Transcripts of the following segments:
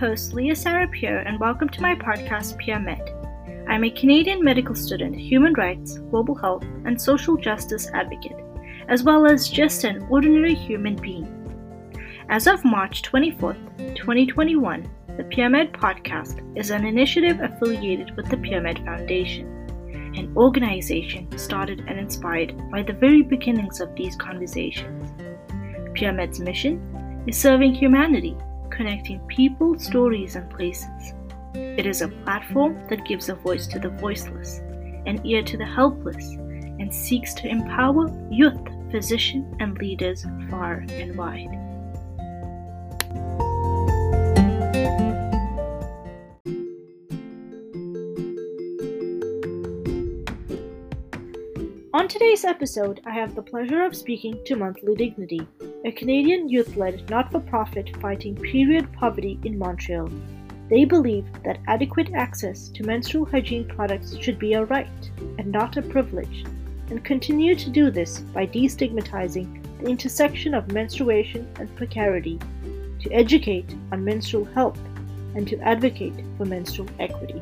host, Leah Sarah Pierre, and welcome to my podcast, PeerMed. I'm a Canadian medical student, human rights, global health, and social justice advocate, as well as just an ordinary human being. As of March 24th, 2021, the PeerMed podcast is an initiative affiliated with the PeerMed Foundation, an organization started and inspired by the very beginnings of these conversations. PeerMed's mission is serving humanity, connecting people, stories, and places. It is a platform that gives a voice to the voiceless, an ear to the helpless, and seeks to empower youth, physicians, and leaders far and wide. On today's episode, I have the pleasure of speaking to Monthly Dignity, a Canadian youth led not for profit fighting period poverty in Montreal. They believe that adequate access to menstrual hygiene products should be a right and not a privilege, and continue to do this by destigmatizing the intersection of menstruation and precarity, to educate on menstrual health, and to advocate for menstrual equity.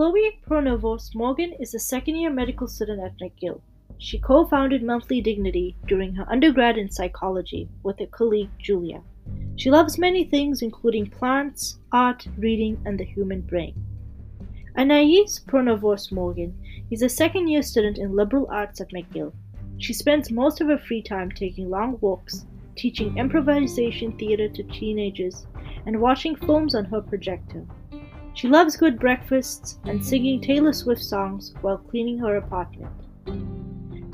Chloe Pronovost Morgan is a second year medical student at McGill. She co founded Monthly Dignity during her undergrad in psychology with her colleague Julia. She loves many things, including plants, art, reading, and the human brain. Anais Pronovost Morgan is a second year student in liberal arts at McGill. She spends most of her free time taking long walks, teaching improvisation theater to teenagers, and watching films on her projector. She loves good breakfasts and mm. singing Taylor Swift songs while cleaning her apartment.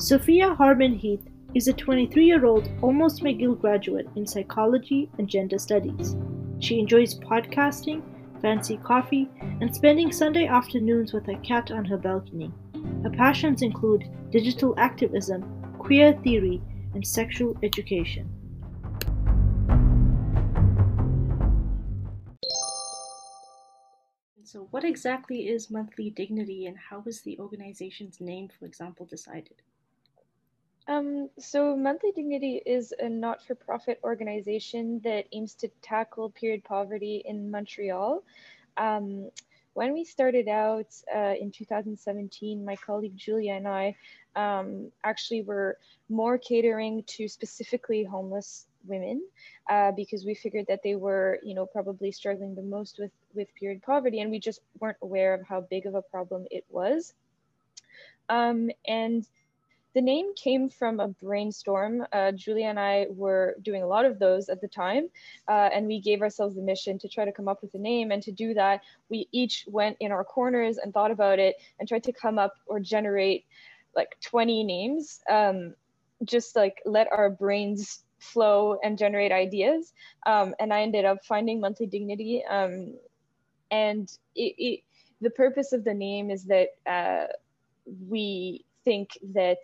Sophia Harmon Heath is a 23 year old almost McGill graduate in psychology and gender studies. She enjoys podcasting, fancy coffee, and spending Sunday afternoons with her cat on her balcony. Her passions include digital activism, queer theory, and sexual education. So, what exactly is Monthly Dignity and how was the organization's name, for example, decided? Um, so, Monthly Dignity is a not for profit organization that aims to tackle period poverty in Montreal. Um, when we started out uh, in 2017, my colleague Julia and I um, actually were more catering to specifically homeless women uh, because we figured that they were, you know, probably struggling the most with with period poverty, and we just weren't aware of how big of a problem it was. Um, and the name came from a brainstorm. Uh, Julia and I were doing a lot of those at the time, uh, and we gave ourselves the mission to try to come up with a name. And to do that, we each went in our corners and thought about it and tried to come up or generate like 20 names. Um, just like let our brains flow and generate ideas. Um, and I ended up finding Monthly Dignity. Um, and it, it, the purpose of the name is that uh, we think that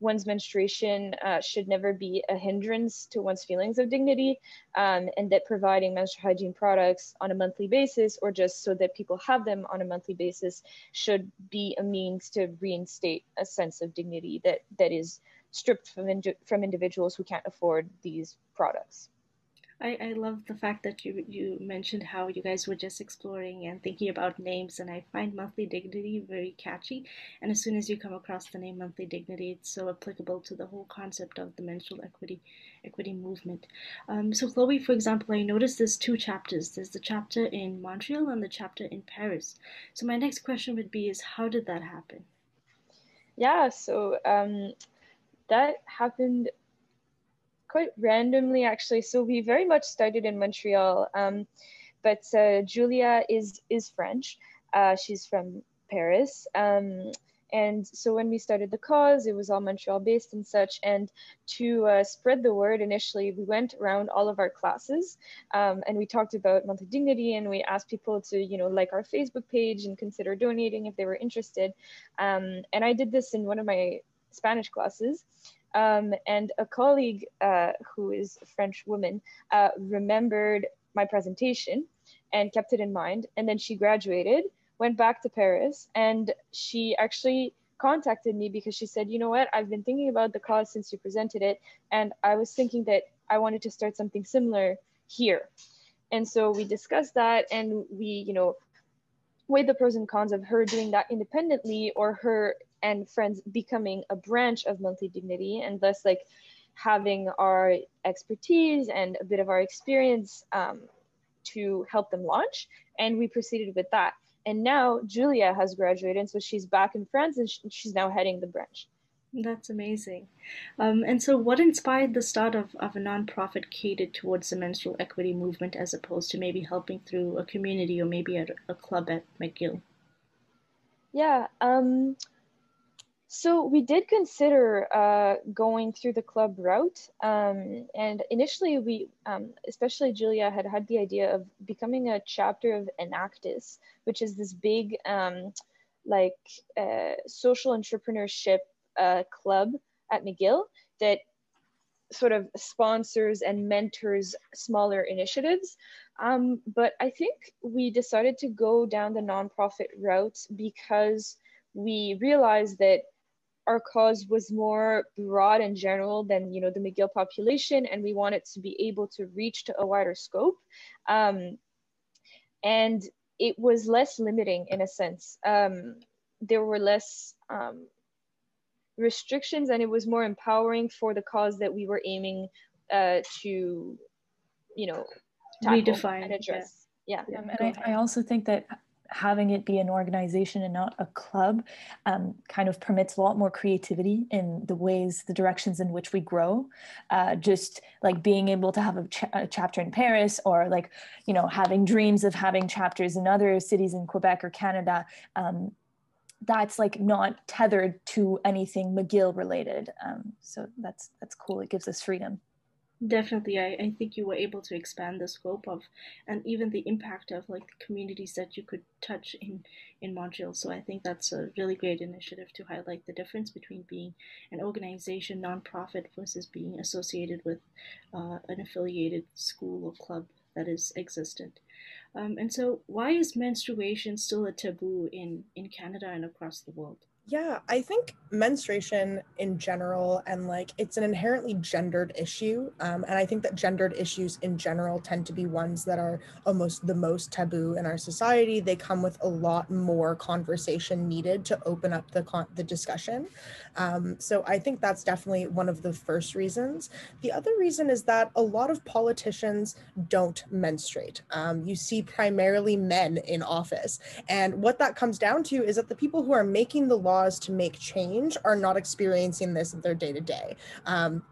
one's menstruation uh, should never be a hindrance to one's feelings of dignity, um, and that providing menstrual hygiene products on a monthly basis, or just so that people have them on a monthly basis, should be a means to reinstate a sense of dignity that that is stripped from, from individuals who can't afford these products. I, I love the fact that you you mentioned how you guys were just exploring and thinking about names, and I find Monthly Dignity very catchy. And as soon as you come across the name Monthly Dignity, it's so applicable to the whole concept of the menstrual equity equity movement. Um, so, Chloe, for example, I noticed there's two chapters. There's the chapter in Montreal and the chapter in Paris. So, my next question would be: Is how did that happen? Yeah. So. Um that happened quite randomly, actually. So we very much started in Montreal, um, but uh, Julia is is French. Uh, she's from Paris. Um, and so when we started the cause, it was all Montreal based and such. And to uh, spread the word, initially we went around all of our classes um, and we talked about monthly dignity and we asked people to, you know, like our Facebook page and consider donating if they were interested. Um, and I did this in one of my Spanish classes. Um, and a colleague uh, who is a French woman uh, remembered my presentation and kept it in mind. And then she graduated, went back to Paris, and she actually contacted me because she said, you know what, I've been thinking about the cause since you presented it, and I was thinking that I wanted to start something similar here. And so we discussed that, and we, you know, weighed the pros and cons of her doing that independently or her and friends becoming a branch of monthly dignity, and thus like having our expertise and a bit of our experience um, to help them launch. And we proceeded with that. And now Julia has graduated, so she's back in France and she's now heading the branch. That's amazing. Um, and so, what inspired the start of, of a nonprofit catered towards the menstrual equity movement as opposed to maybe helping through a community or maybe at a club at McGill? Yeah, um, so we did consider uh, going through the club route, um, and initially we, um, especially Julia, had had the idea of becoming a chapter of Enactus, which is this big, um, like, uh, social entrepreneurship uh, club at McGill that sort of sponsors and mentors smaller initiatives. Um, but I think we decided to go down the nonprofit route because we realized that our cause was more broad and general than you know the McGill population, and we wanted to be able to reach to a wider scope. Um, and it was less limiting in a sense. Um, there were less um, restrictions, and it was more empowering for the cause that we were aiming uh, to, you know, redefine and address. Yeah, yeah. Um, and I, I also think that having it be an organization and not a club um, kind of permits a lot more creativity in the ways the directions in which we grow uh, just like being able to have a, cha- a, chapter in paris or like you know having dreams of having chapters in other cities in quebec or canada um, that's like not tethered to anything mcgill related um, so that's that's cool it gives us freedom Definitely, I, I think you were able to expand the scope of and even the impact of like the communities that you could touch in in Montreal. So I think that's a really great initiative to highlight the difference between being an organization, nonprofit, versus being associated with uh, an affiliated school or club that is existent. Um, and so, why is menstruation still a taboo in in Canada and across the world? Yeah, I think menstruation in general and like it's an inherently gendered issue. Um, and I think that gendered issues in general tend to be ones that are almost the most taboo in our society. They come with a lot more conversation needed to open up the, con- the discussion. Um, so I think that's definitely one of the first reasons. The other reason is that a lot of politicians don't menstruate. Um, you see primarily men in office. And what that comes down to is that the people who are making the law to make change are not experiencing this in their day to day.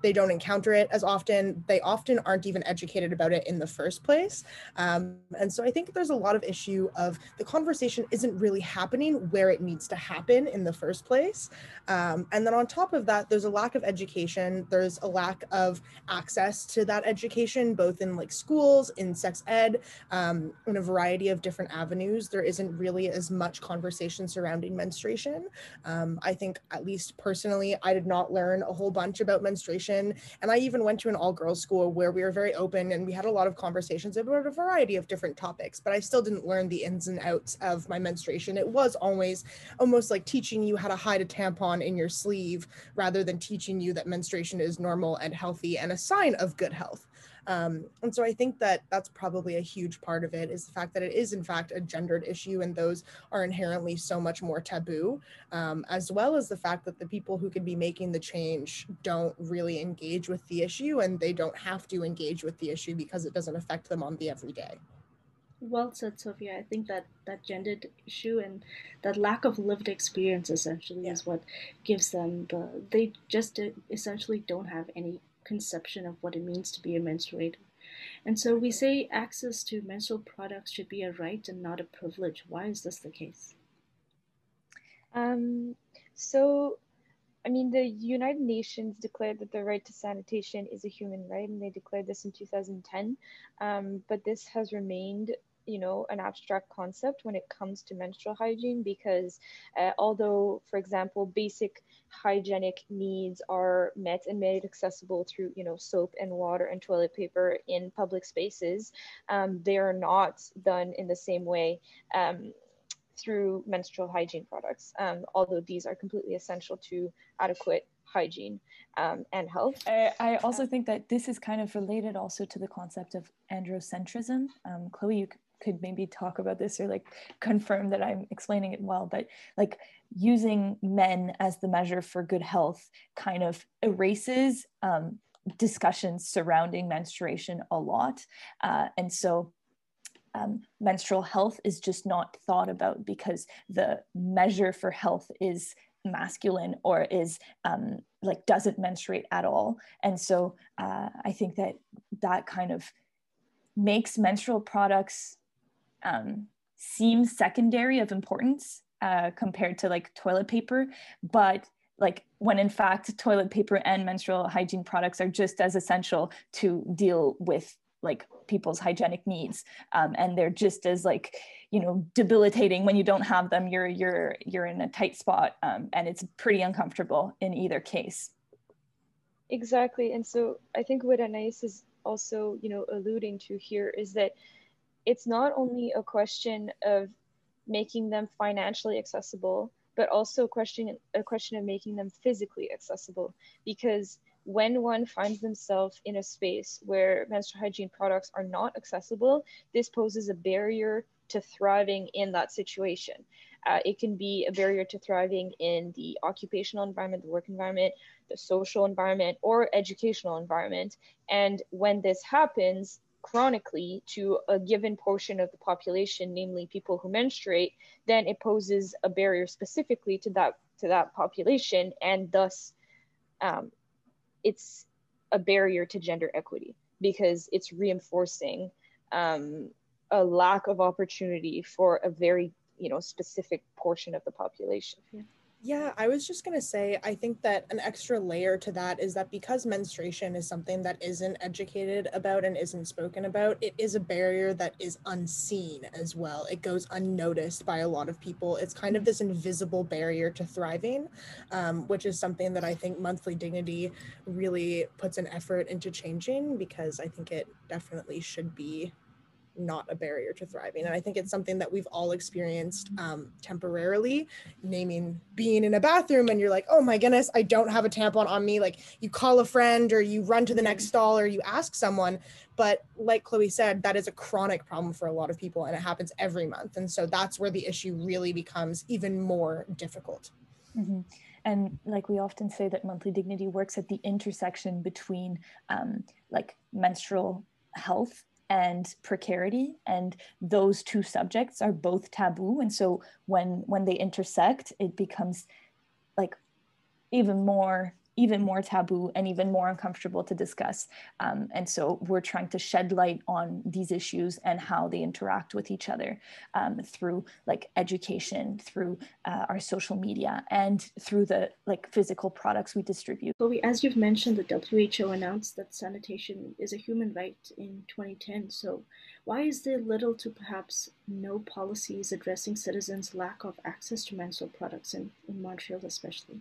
They don't encounter it as often. They often aren't even educated about it in the first place. Um, and so I think there's a lot of issue of the conversation isn't really happening where it needs to happen in the first place. Um, and then on top of that, there's a lack of education. There's a lack of access to that education, both in like schools, in sex ed, um, in a variety of different avenues. There isn't really as much conversation surrounding menstruation. Um, I think, at least personally, I did not learn a whole bunch about menstruation. And I even went to an all girls school where we were very open and we had a lot of conversations about a variety of different topics, but I still didn't learn the ins and outs of my menstruation. It was always almost like teaching you how to hide a tampon in your sleeve rather than teaching you that menstruation is normal and healthy and a sign of good health. Um, and so I think that that's probably a huge part of it is the fact that it is in fact a gendered issue and those are inherently so much more taboo, um, as well as the fact that the people who could be making the change don't really engage with the issue and they don't have to engage with the issue because it doesn't affect them on the everyday. Well said, Sophia. I think that that gendered issue and that lack of lived experience essentially yeah. is what gives them the. They just uh, essentially don't have any conception of what it means to be a menstruator. And so we say access to menstrual products should be a right and not a privilege. Why is this the case? Um, so, I mean, the United Nations declared that the right to sanitation is a human right, and they declared this in 2010. Um, but this has remained you know an abstract concept when it comes to menstrual hygiene because uh, although for example basic hygienic needs are met and made accessible through you know soap and water and toilet paper in public spaces um, they are not done in the same way um, through menstrual hygiene products, um, although these are completely essential to adequate hygiene um, and health. I, I, also think that this is kind of related also to the concept of androcentrism. Um, Chloe, you could maybe talk about this or like confirm that I'm explaining it well, but like using men as the measure for good health kind of erases um, discussions surrounding menstruation a lot. Uh, and so um, menstrual health is just not thought about because the measure for health is masculine or is um, like doesn't menstruate at all. And so uh, I think that that kind of makes menstrual products um, seem secondary of importance uh, compared to like toilet paper, but like when in fact toilet paper and menstrual hygiene products are just as essential to deal with like people's hygienic needs um, and they're just as like you know debilitating when you don't have them. You're you're you're in a tight spot um, and it's pretty uncomfortable in either case. Exactly. And so i think what anais is also you know alluding to here is that it's not only a question of making them financially accessible but also a question a question of making them physically accessible. Because when one finds themselves in a space where menstrual hygiene products are not accessible this poses a barrier to thriving in that situation. Uh, it can be a barrier to thriving in the occupational environment the work environment the social environment or educational environment. And when this happens chronically to a given portion of the population, namely people who menstruate, then it poses a barrier specifically to that to that population, and thus um, it's a barrier to gender equity because it's reinforcing um, a lack of opportunity for a very you know specific portion of the population. Yeah. Yeah, I was just going to say, I think that an extra layer to that is that because menstruation is something that isn't educated about and isn't spoken about, it is a barrier that is unseen as well. It goes unnoticed by a lot of people. It's kind of this invisible barrier to thriving, um, which is something that I think Monthly Dignity really puts an effort into changing because I think it definitely should be not a barrier to thriving. And I think it's something that we've all experienced um, temporarily, naming being in a bathroom and you're like, oh my goodness, I don't have a tampon on me. Like you call a friend or you run to the next stall or you ask someone. But like Chloe said, that is a chronic problem for a lot of people and it happens every month. And so that's where the issue really becomes even more difficult. Mm-hmm. And like we often say that monthly dignity works at the intersection between um, like menstrual health and precarity and those two subjects are both taboo. And so when when they intersect it becomes like even more even more taboo and even more uncomfortable to discuss. Um, and so we're trying to shed light on these issues and how they interact with each other um, through like education, through uh, our social media, and through the like physical products we distribute. Chloe, as you've mentioned, the WHO announced that sanitation is a human right in 2010. So why is there little to perhaps no policies addressing citizens' lack of access to menstrual products in, in Montreal especially?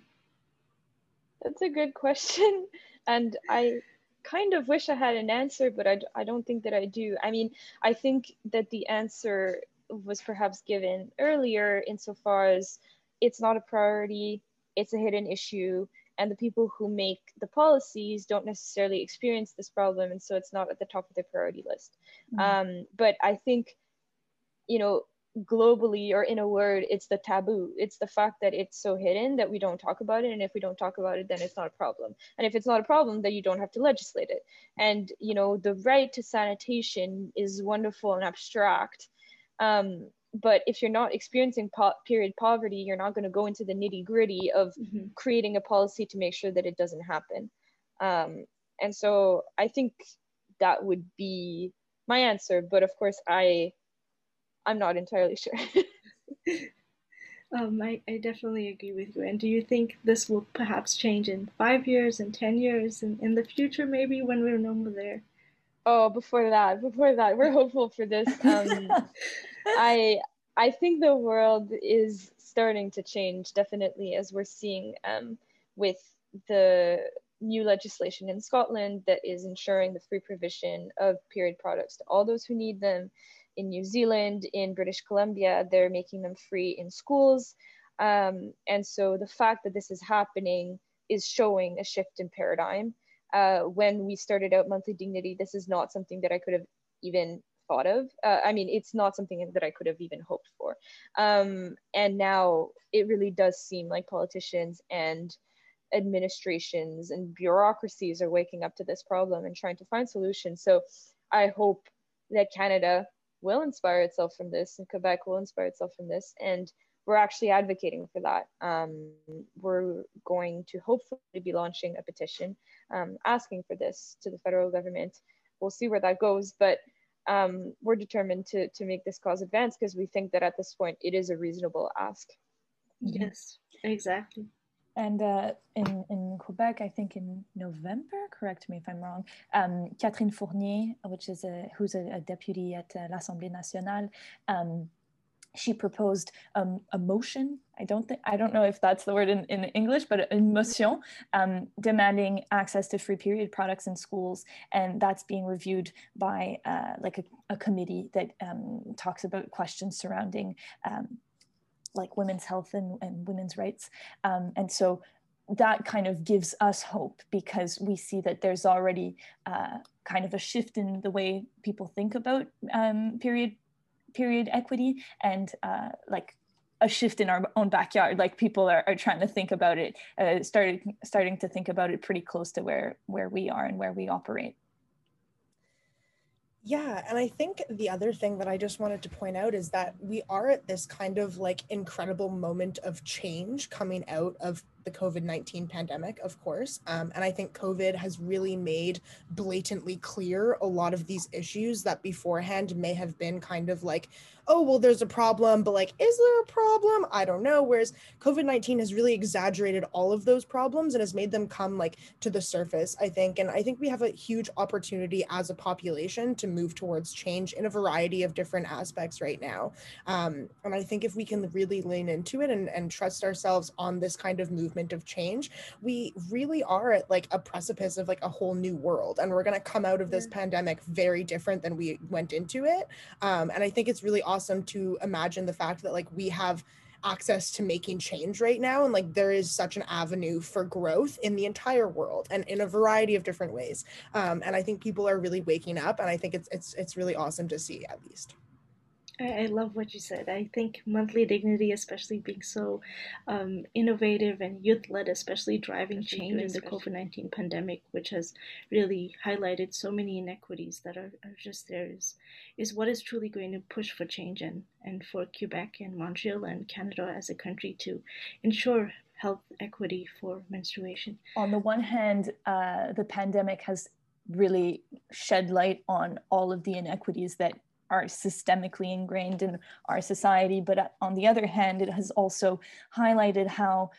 That's a good question. And I kind of wish I had an answer, but I, I don't think that I do. I mean, I think that the answer was perhaps given earlier insofar as it's not a priority, it's a hidden issue, and the people who make the policies don't necessarily experience this problem, and so it's not at the top of their priority list. Mm-hmm. Um, but I think, you know, globally or in a word it's the taboo. It's the fact that it's so hidden that we don't talk about it and if we don't talk about it then it's not a problem. And if it's not a problem then you don't have to legislate it. And you know the right to sanitation is wonderful and abstract um, but if you're not experiencing po- period poverty you're not going to go into the nitty gritty of mm-hmm. creating a policy to make sure that it doesn't happen. Um, and so i think that would be my answer but of course i I'm not entirely sure. um, I, I definitely agree with you. And do you think this will perhaps change in five years and 10 years and in the future, maybe when we're no more there? Oh, before that, before that, we're hopeful for this. Um, I, I think the world is starting to change definitely as we're seeing um, with the new legislation in Scotland that is ensuring the free provision of period products to all those who need them in New Zealand, in British Columbia, they're making them free in schools. Um, and so the fact that this is happening is showing a shift in paradigm. Uh, when we started out monthly dignity, this is not something that I could have even thought of. Uh, I mean, it's not something that I could have even hoped for. Um, and now it really does seem like politicians and administrations and bureaucracies are waking up to this problem and trying to find solutions. So I hope that Canada will inspire itself from this and Quebec will inspire itself from this. And we're actually advocating for that. Um, we're going to hopefully be launching a petition um, asking for this to the federal government. We'll see where that goes, but um, we're determined to, to make this cause advance because we think that at this point it is a reasonable ask. Yes, exactly. And uh, in, in Quebec, I think in November, correct me if I'm wrong, um, Catherine Fournier, which is a, who's a, a deputy at uh, l'Assemblée nationale, um, she proposed um, a motion. I don't think I don't know if that's the word in, in English, but a motion um, demanding access to free period products in schools, and that's being reviewed by uh, like a, a, committee that um, talks about questions surrounding um, like women's health and, and women's rights, um, and so that kind of gives us hope because we see that there's already uh, kind of a shift in the way people think about um, period period equity and uh, like a shift in our own backyard. Like people are, are trying to think about it uh, started starting to think about it pretty close to where where we are and where we operate yeah, and I think the other thing that I just wanted to point out is that we are at this kind of like incredible moment of change coming out of the COVID 19 pandemic, of course. Um, and I think COVID has really made blatantly clear a lot of these issues that beforehand may have been kind of like, oh, well, there's a problem, but like, is there a problem? I don't know. Whereas COVID 19 has really exaggerated all of those problems and has made them come like to the surface, I think. And I think we have a huge opportunity as a population to move towards change in a variety of different aspects right now. Um, and I think if we can really lean into it and, and trust ourselves on this kind of movement, movement of change, we really are at like a precipice of like a whole new world. And we're going to come out of this yeah. pandemic very different than we went into it. Um, and I think it's really awesome to imagine the fact that like we have access to making change right now and like there is such an avenue for growth in the entire world and in a variety of different ways um, and i think people are really waking up and i think it's it's it's really awesome to see at least I, love what you said. I think monthly dignity, especially being so um, innovative and youth led, especially driving change in the COVID 19 pandemic, which has really highlighted so many inequities that are, are just there, is, is what is truly going to push for change and, and for Quebec and Montreal and Canada as a country to ensure health equity for menstruation. On the one hand, uh, the pandemic has really shed light on all of the inequities that are systemically ingrained in our society. But uh, on the other hand, it has also highlighted how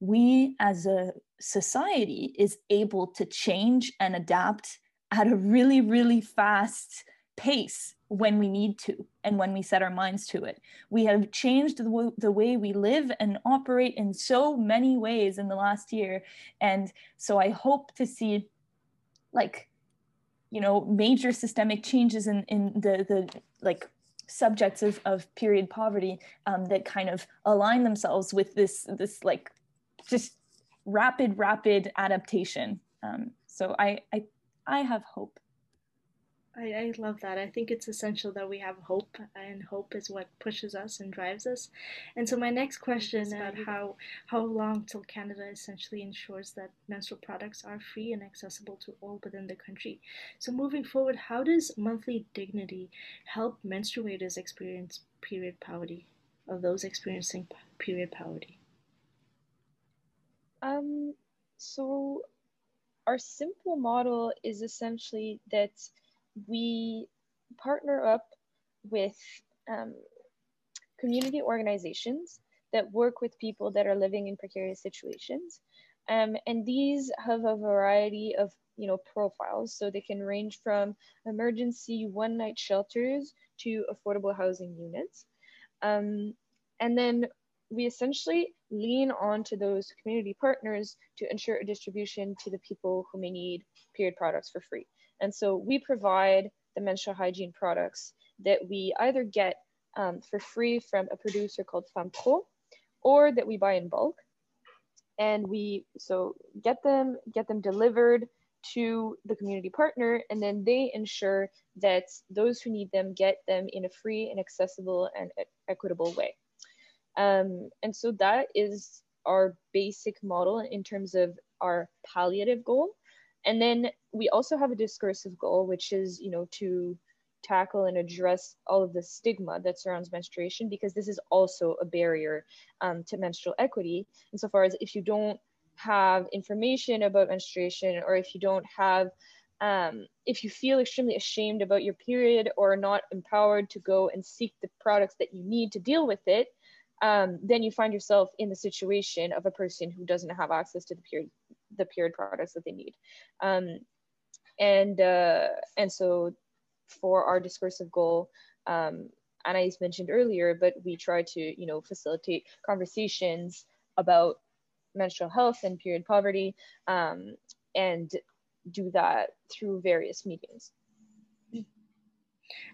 we as a society is able to change and adapt at a really, really fast pace when we need to and when we set our minds to it. We have changed the, w- the way we live and operate in so many ways in the last year. And so I hope to see like you know major systemic changes in in the the like subjects of, of period poverty um, that kind of align themselves with this this like just rapid rapid adaptation. Um, so I, I i have hope I, I love that. I think it's essential that we have hope, and hope is what pushes us and drives us. And so, my next question about how how long till Canada essentially ensures that menstrual products are free and accessible to all within the country. So, moving forward, how does monthly dignity help menstruators experience period poverty, of those experiencing period poverty? Um. So, our simple model is essentially that we partner up with um, community organizations that work with people that are living in precarious situations. Um, and these have a variety of you know profiles. So they can range from emergency one night shelters to affordable housing units. Um, and then we essentially lean on to those community partners to ensure a distribution to the people who may need period products for free and so we provide the menstrual hygiene products that we either get um, for free from a producer called FemPro or that we buy in bulk. And we so get them, get them delivered to the community partner, and then they ensure that those who need them get them in a free and accessible and equitable way. Um, and so that is our basic model in terms of our palliative goal. And then we also have a discursive goal, which is, you know, to tackle and address all of the stigma that surrounds menstruation, because this is also a barrier um, to menstrual equity. Insofar as if you don't have information about menstruation, or if you don't have, um, if you feel extremely ashamed about your period or not empowered to go and seek the products that you need to deal with it, um, then you find yourself in the situation of a person who doesn't have access to the period the period products that they need. Um, and uh, and so for our discursive goal, um, Anais mentioned earlier, but we try to you know facilitate conversations about menstrual health and period poverty, um, and do that through various meetings.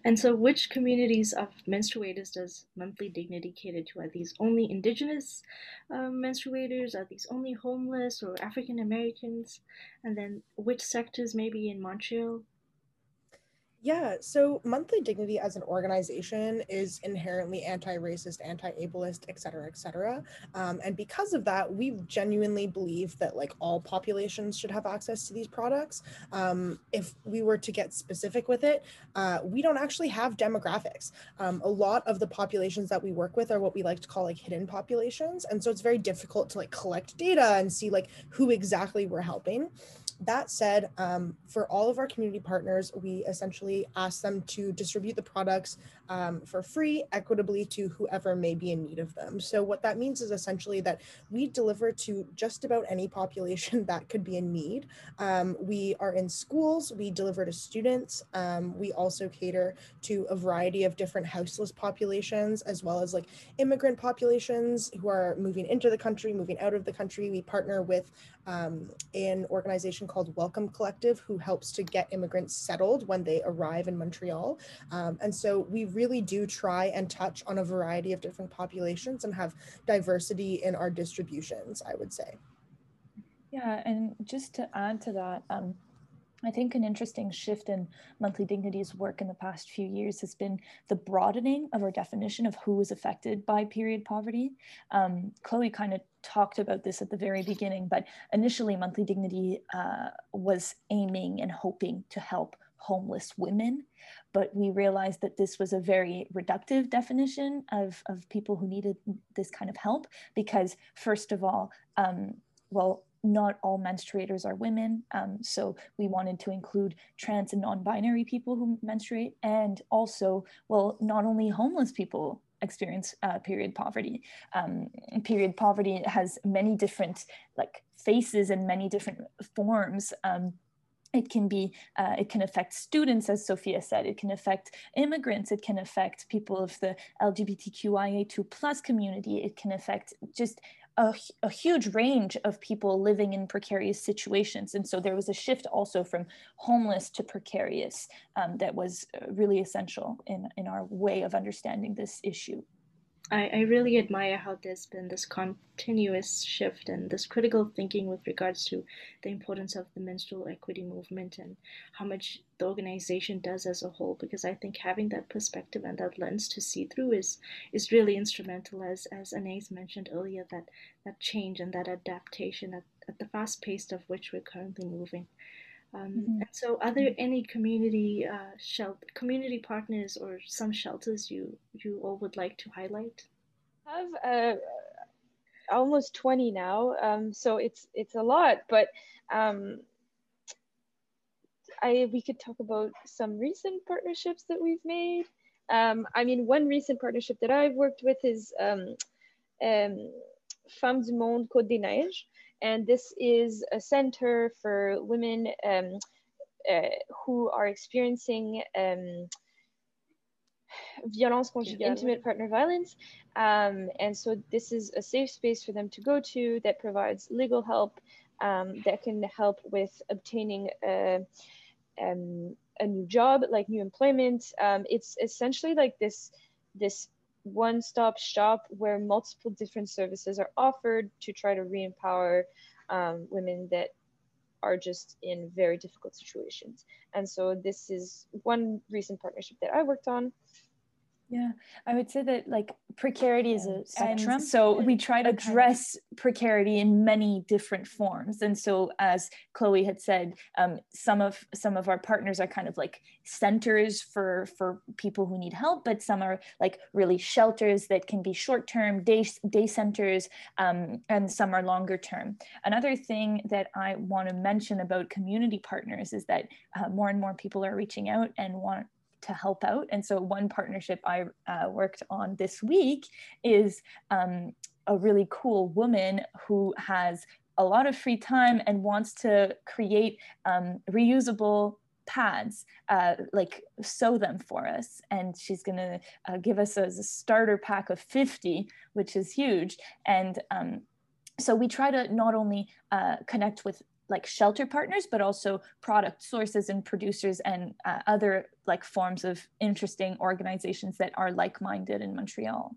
And so, which communities of menstruators does Monthly Dignity cater to? Are these only Indigenous uh, menstruators? Are these only homeless or African Americans? And then, which sectors maybe in Montreal? Yeah, so Monthly Dignity as an organization is inherently anti-racist, anti-ableist, et cetera, et cetera. Um, and because of that, we genuinely believe that like all populations should have access to these products. Um, if we were to get specific with it, uh, we don't actually have demographics. Um, a lot of the populations that we work with are what we like to call like hidden populations. And so it's very difficult to like collect data and see like who exactly we're helping that said, um, for all of our community partners, we essentially ask them to distribute the products um, for free, equitably to whoever may be in need of them. So what that means is essentially that we deliver to just about any population that could be in need. Um, we are in schools, we deliver to students. Um, we also cater to a variety of different houseless populations, as well as like immigrant populations who are moving into the country, moving out of the country. We partner with um, an organization called Welcome Collective, who helps to get immigrants settled when they arrive in Montreal. Um, and so we really do try and touch on a variety of different populations and have diversity in our distributions, I would say. Yeah, and just to add to that, um, I think an interesting shift in Monthly Dignity's work in the past few years has been the broadening of our definition of who is affected by period poverty. Um, Chloe kind of talked about this at the very beginning, but initially Monthly Dignity uh, was aiming and hoping to help homeless women, but we realized that this was a very reductive definition of, of people who needed this kind of help because, first of all, um, well, not all menstruators are women. Um, so we wanted to include trans and non-binary people who menstruate and also, well, not only homeless people experience uh, period poverty. Um, period poverty has many different like faces and many different forms. Um, it can be uh, it can affect students as sophia said it can affect immigrants it can affect people of the lgbtqia2 plus community it can affect just a, a, huge range of people living in precarious situations. And so there was a shift also from homeless to precarious um, that was uh, really essential in, in our way of understanding this issue. I, I really admire how there's been this continuous shift and this critical thinking with regards to the importance of the menstrual equity movement and how much the organization does as a whole because I think having that perspective and that lens to see through is is really instrumental as as Anais mentioned earlier that that change and that adaptation at, at the fast pace of which we're currently moving. Um, mm-hmm. And so, are there any community uh, shel- community partners or some shelters you you all would like to highlight? I have uh, almost twenty now, um, so it's it's a lot. But um, I we could talk about some recent partnerships that we've made. Um, I mean, one recent partnership that I've worked with is um, um, Femmes du Monde Côte des Neiges and this is a center for women um, uh, who are experiencing um, violence conjugale, intimate partner violence. Um, and so this is a safe space for them to go to that provides legal help um, that can help with obtaining a, um, a new job, like new employment. Um, it's essentially like this this one-stop shop where multiple different services are offered to try to re-empower um, women that are just in very difficult situations. And so this is one recent partnership that I worked on. Yeah, I would say that like precarity is a spectrum. So we try to address precarity in many different forms. And so, as Chloe had said, um, some of some of our partners are kind of like centers for for people who need help, but some are like really shelters that can be short term day day centers, um, and some are longer term. Another thing that I want to mention about community partners is that uh, more and more people are reaching out and want to help out. And so, one partnership I uh, worked on this week is um, a really cool woman who has a lot of free time and wants to create um, reusable pads, uh, like sew them for us. And she's going to uh, give us a, a, starter pack of 50, which is huge. And um, so we try to not only uh, connect with like shelter partners, but also product sources and producers and uh, other like forms of interesting organizations that are like-minded in Montreal.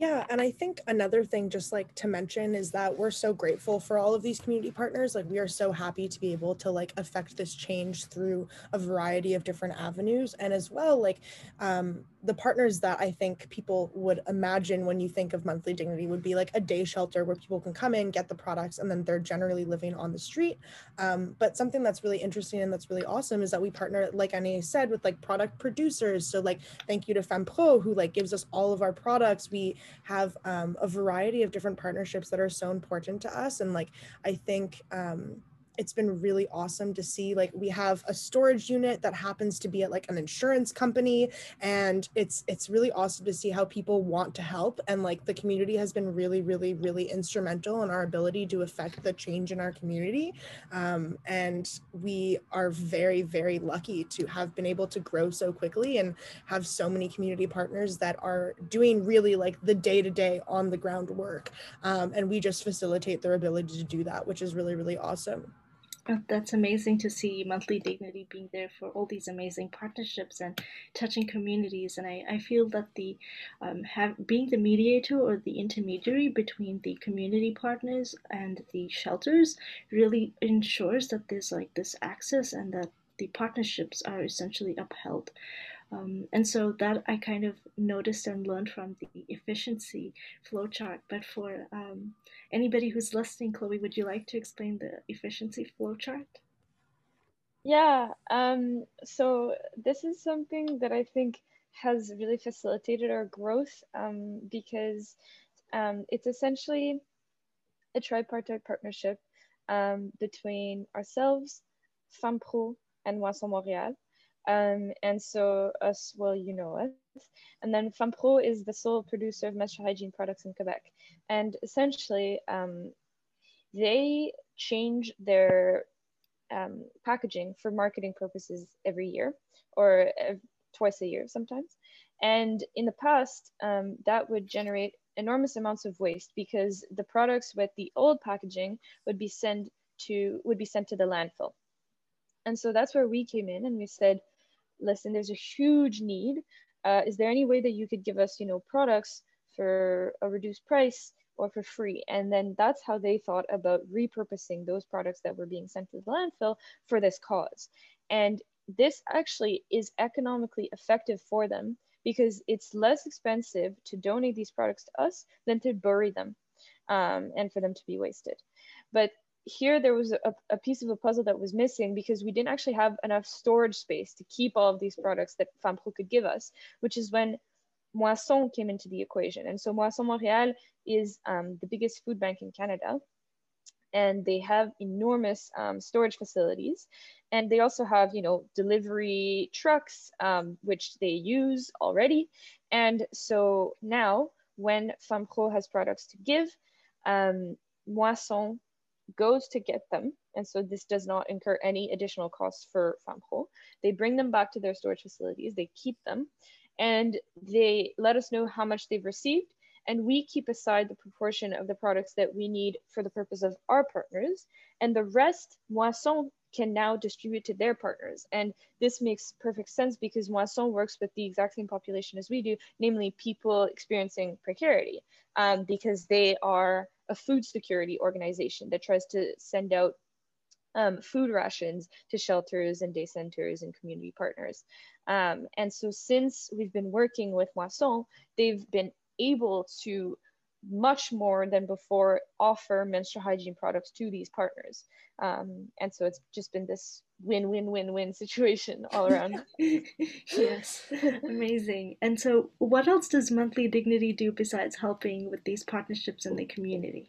Yeah, and I think another thing just like to mention is that we're so grateful for all of these community partners. Like we are so happy to be able to like affect this change through a variety of different avenues and as well like um the partners that I think people would imagine when you think of monthly dignity would be like a day shelter where people can come in, get the products, and then they're generally living on the street. Um, but something that's really interesting and that's really awesome is that we partner, like Annie said, with like product producers. So like, thank you to FemPro who like gives us all of our products. We have um, a variety of different partnerships that are so important to us. And like, I think um, it's been really awesome to see like we have a storage unit that happens to be at like an insurance company and it's it's really awesome to see how people want to help and like the community has been really really really instrumental in our ability to affect the change in our community um, and we are very very lucky to have been able to grow so quickly and have so many community partners that are doing really like the day-to-day on the ground work um, and we just facilitate their ability to do that which is really really awesome that's amazing to see Monthly Dignity being there for all these amazing partnerships and touching communities. And I, I feel that the um, have, being the mediator or the intermediary between the community partners and the shelters really ensures that there's like this access and that the partnerships are essentially upheld. Um, and so that I kind of noticed and learned from the efficiency flowchart. But for um, anybody who's listening, Chloe, would you like to explain the efficiency flowchart? Yeah, um, so this is something that I think has really facilitated our growth um, because um, it's essentially a tripartite partnership um, between ourselves, FemPro, and Moisson Montréal. Um, and so us, well, you know us. And then FemPro is the sole producer of menstrual hygiene products in Quebec. And essentially, um, they change their um, packaging for marketing purposes every year or twice a year sometimes. And in the past, um, that would generate enormous amounts of waste because the products with the old packaging would be sent to would be sent to the landfill. And so that's where we came in and we said, listen, there's a huge need. Uh, is there any way that you could give us, you know, products for a reduced price or for free? And then that's how they thought about repurposing those products that were being sent to the landfill for this cause. And this actually is economically effective for them because it's less expensive to donate these products to us than to bury them um, and for them to be wasted. But here there was a, a, piece of a puzzle that was missing because we didn't actually have enough storage space to keep all of these products that FemPro could give us, which is when Moisson came into the equation. And so Moisson Montréal is um, the biggest food bank in Canada. And they have enormous um, storage facilities. And they also have, you know, delivery trucks, um, which they use already. And so now when FemPro has products to give, um, Moisson goes to get them. And so this does not incur any additional costs for FemPro. They bring them back to their storage facilities, they keep them, and they let us know how much they've received. And we keep aside the proportion of the products that we need for the purpose of our partners. And the rest, Moisson can now distribute to their partners. And this makes perfect sense because Moisson works with the exact same population as we do, namely people experiencing precarity, um, because they are a food security organization that tries to send out um, food rations to shelters and day centers and community partners. Um, and so since we've been working with Moisson, they've been able to much more than before offer menstrual hygiene products to these partners. Um, and so it's just been this win win win win situation all around. yes, amazing. And so, what else does Monthly Dignity do besides helping with these partnerships in the community?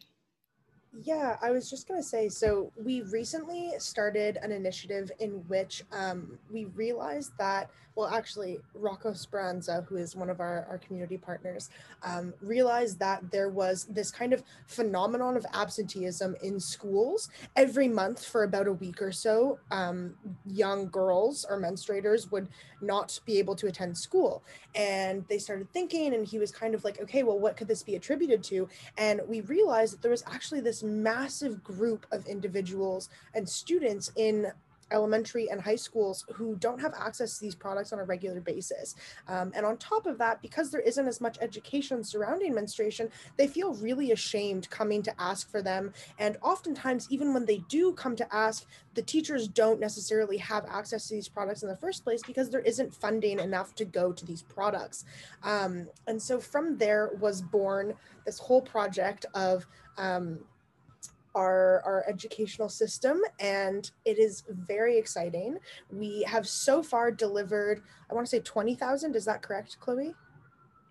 Yeah, I was just going to say so we recently started an initiative in which um, we realized that, well, actually, Rocco Speranza, who is one of our, our community partners, um, realized that there was this kind of phenomenon of absenteeism in schools every month for about a week or so. Um, young girls or menstruators would not be able to attend school. And they started thinking, and he was kind of like, okay, well, what could this be attributed to? And we realized that there was actually this massive group of individuals and students in elementary and high schools who don't have access to these products on a regular basis. Um, and on top of that, because there isn't as much education surrounding menstruation, they feel really ashamed coming to ask for them. And oftentimes, even when they do come to ask, the teachers don't necessarily have access to these products in the first place because there isn't funding enough to go to these products. Um, and so from there was born this whole project of um, our, our educational system and it is very exciting. We have so far delivered, I want to say 20,000. Is that correct, Chloe?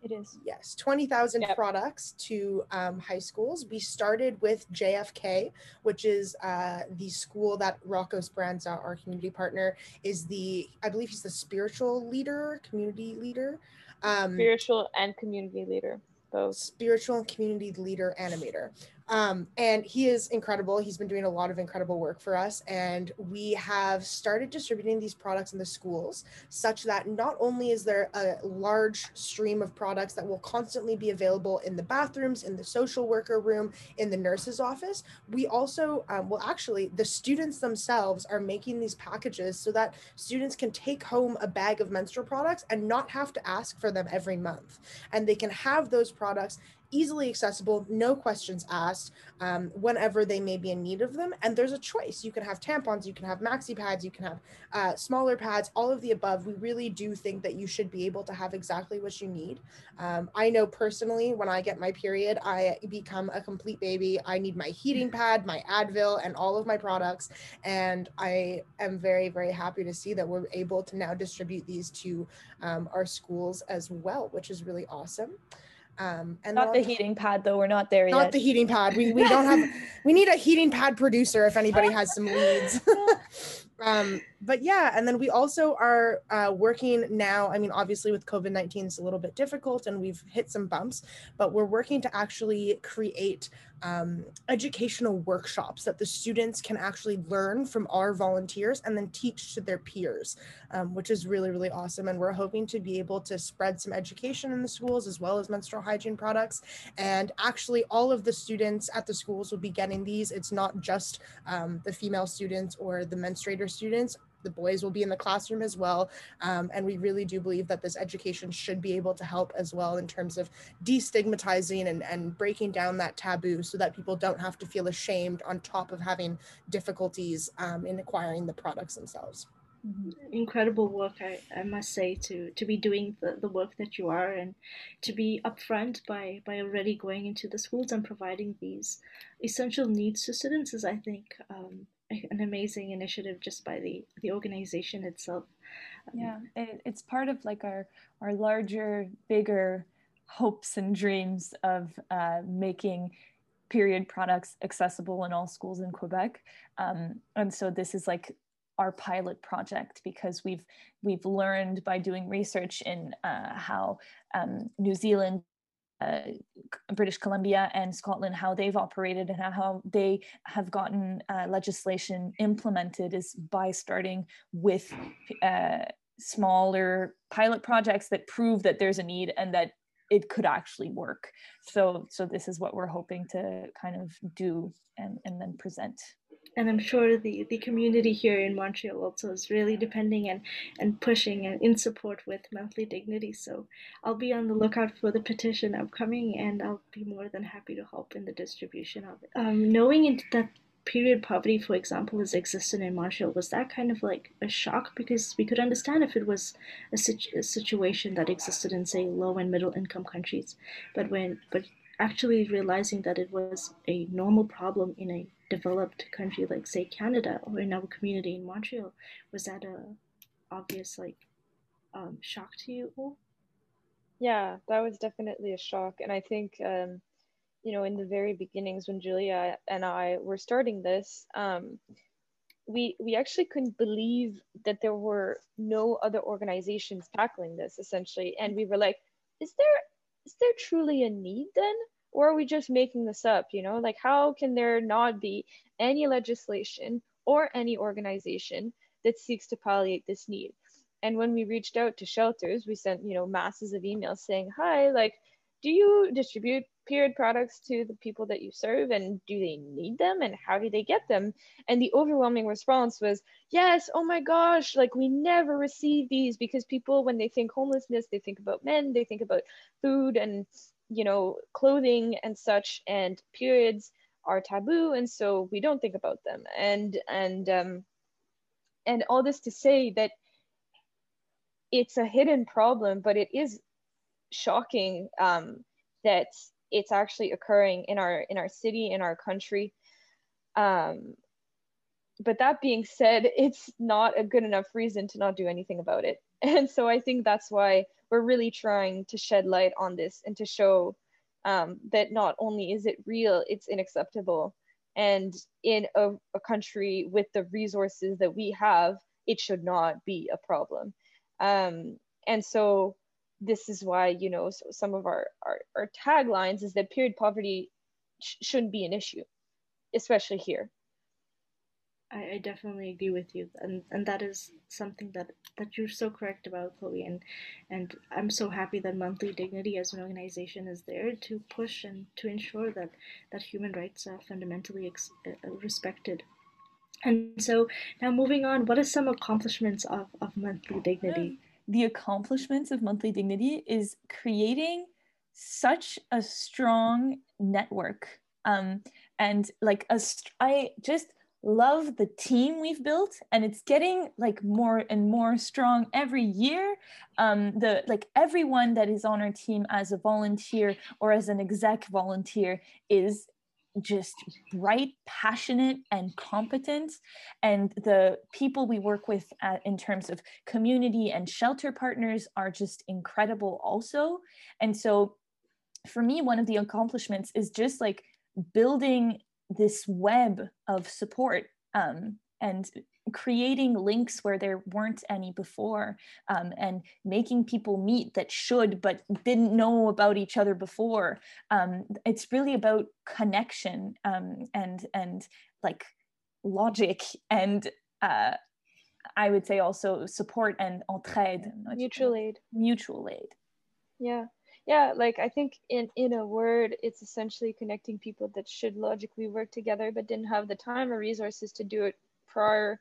It is. Yes, 20,000 yep. products to um, high schools. We started with JFK, which is uh, the school that Rocco Speranza, our community partner, is the, I believe he's the spiritual leader, community leader. Um, spiritual and community leader both. Spiritual and community leader animator. Um, and he is incredible. He's been doing a lot of incredible work for us. And we have started distributing these products in the schools such that not only is there a large stream of products that will constantly be available in the bathrooms, in the social worker room, in the nurse's office, we also, um, well, actually, the students themselves are making these packages so that students can take home a bag of menstrual products and not have to ask for them every month. And they can have those products easily accessible, no questions asked, um, whenever they may be in need of them. And there's a choice. You can have tampons, you can have maxi pads, you can have uh, smaller pads, all of the above. We really do think that you should be able to have exactly what you need. Um, I know personally, when I get my period, I become a complete baby. I need my heating pad, my Advil, and all of my products. And I am very, very happy to see that we're able to now distribute these to um, our schools as well, which is really awesome. Um, and not the heating pad though. We're not there not yet. Not the heating pad. We, we don't have, we need a heating pad producer if anybody has some leads. um, but yeah, and then we also are uh, working now. I mean, obviously with COVID 19, it's a little bit difficult and we've hit some bumps, but we're working to actually create um, educational workshops that the students can actually learn from our volunteers and then teach to their peers, um, which is really, really awesome. And we're hoping to be able to spread some education in the schools as well as menstrual hygiene products. And actually, all of the students at the schools will be getting these. It's not just um, the female students or the menstruator students the boys will be in the classroom as well. Um, and we really do believe that this education should be able to help as well in terms of destigmatizing and, and breaking down that taboo so that people don't have to feel ashamed on top of having difficulties um, in acquiring the products themselves. Mm-hmm. Incredible work, I, I must say, to, to be doing the, the work that you are and to be upfront by, by already going into the schools and providing these essential needs to students is, I think, um, an amazing initiative just by the the organization itself. Yeah it, it's part of like our our larger bigger hopes and dreams of uh, making period products accessible in all schools in quebec. Um, and so this is like our pilot project because we've we've learned by doing research in uh, how um, New Zealand uh, British Columbia and Scotland, how they've operated and how they have gotten uh, legislation implemented is by starting with uh, smaller pilot projects that prove that there's a need and that it could actually work. So, so this is what we're hoping to kind of do and, and then present. And I'm sure the, the community here in Montreal also is really depending and, and pushing and in support with monthly dignity. So I'll be on the lookout for the petition upcoming and I'll be more than happy to help in the distribution of it. Um, knowing that period poverty, for example, is existed in Montreal, was that kind of like a shock? Because we could understand if it was a, situ- a situation that existed in, say, low and middle income countries. But when, but actually realizing that it was a normal problem in a developed country like say Canada or in our community in Montreal, was that a obvious like um, shock to you all? Yeah, that was definitely a shock, and I think um, you know in the very beginnings when Julia and I were starting this, um, we we actually couldn't believe that there were no other organizations tackling this essentially, and we were like, is there is there truly a need then? or are we just making this up you know like how can there not be any legislation or any organization that seeks to palliate this need and when we reached out to shelters we sent you know masses of emails saying hi like do you distribute period products to the people that you serve and do they need them and how do they get them and the overwhelming response was yes oh my gosh like we never receive these because people when they think homelessness they think about men they think about food and you know, clothing and such, and periods are taboo, and so we don't think about them. And and um, and all this to say that it's a hidden problem, but it is shocking um, that it's actually occurring in our in our city, in our country. Um, but that being said, it's not a good enough reason to not do anything about it. And so I think that's why we're really trying to shed light on this and to show um, that not only is it real, it's unacceptable. And in a, a country with the resources that we have, it should not be a problem. Um, and so this is why, you know, so some of our, our, our taglines is that period poverty sh- shouldn't be an issue, especially here. I, I definitely agree with you, and and that is something that that you're so correct about, Chloe. And and I'm so happy that Monthly Dignity as an organization is there to push and to ensure that that human rights are fundamentally ex- uh, respected. And so now moving on, what are some accomplishments of, of Monthly Dignity? The accomplishments of Monthly Dignity is creating such a strong network um, and like a st- I just love the team we've built and it's getting like more and more strong every year. Um the like everyone that is on our team as a volunteer or as an exec volunteer is just bright passionate and competent. And the people we work with uh, in terms of community and shelter partners are just incredible also. And so for me one of the accomplishments is just like building this web of support um, and creating links where there weren't any before um, and making people meet that should but didn't know about each other before um, it's really about connection um, and and like logic and uh, i would say also support and entraide mutual aid. Mutual aid. Yeah. Yeah like i think in in a word it's essentially connecting people that should logically work together but didn't have the time or resources to do it prior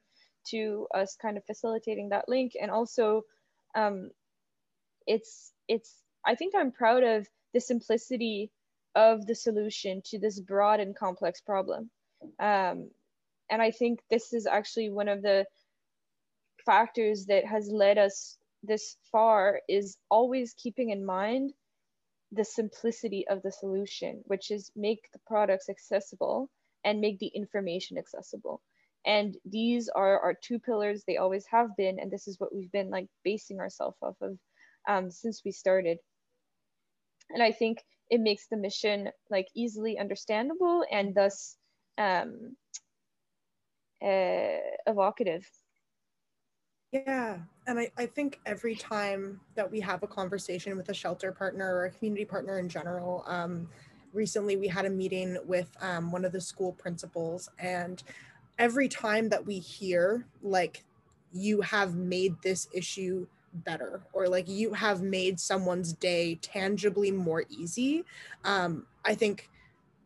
to us kind of facilitating that link and also um, it's it's i think i'm proud of the simplicity of the solution to this broad and complex problem um, and i think this is actually one of the factors that has led us this far is always keeping in mind the simplicity of the solution, which is make the products accessible and make the information accessible. And these are our two pillars. They always have been, and this is what we've been like basing ourselves off of um, since we started. And I think it makes the mission like easily understandable and thus um, uh, evocative yeah. And I, I think every time that we have a conversation with a shelter partner or a community partner in general, um, recently we had a meeting with um, one of the school principals, and every time that we hear, like, you have made this issue better or like you have made someone's day tangibly more easy um, i think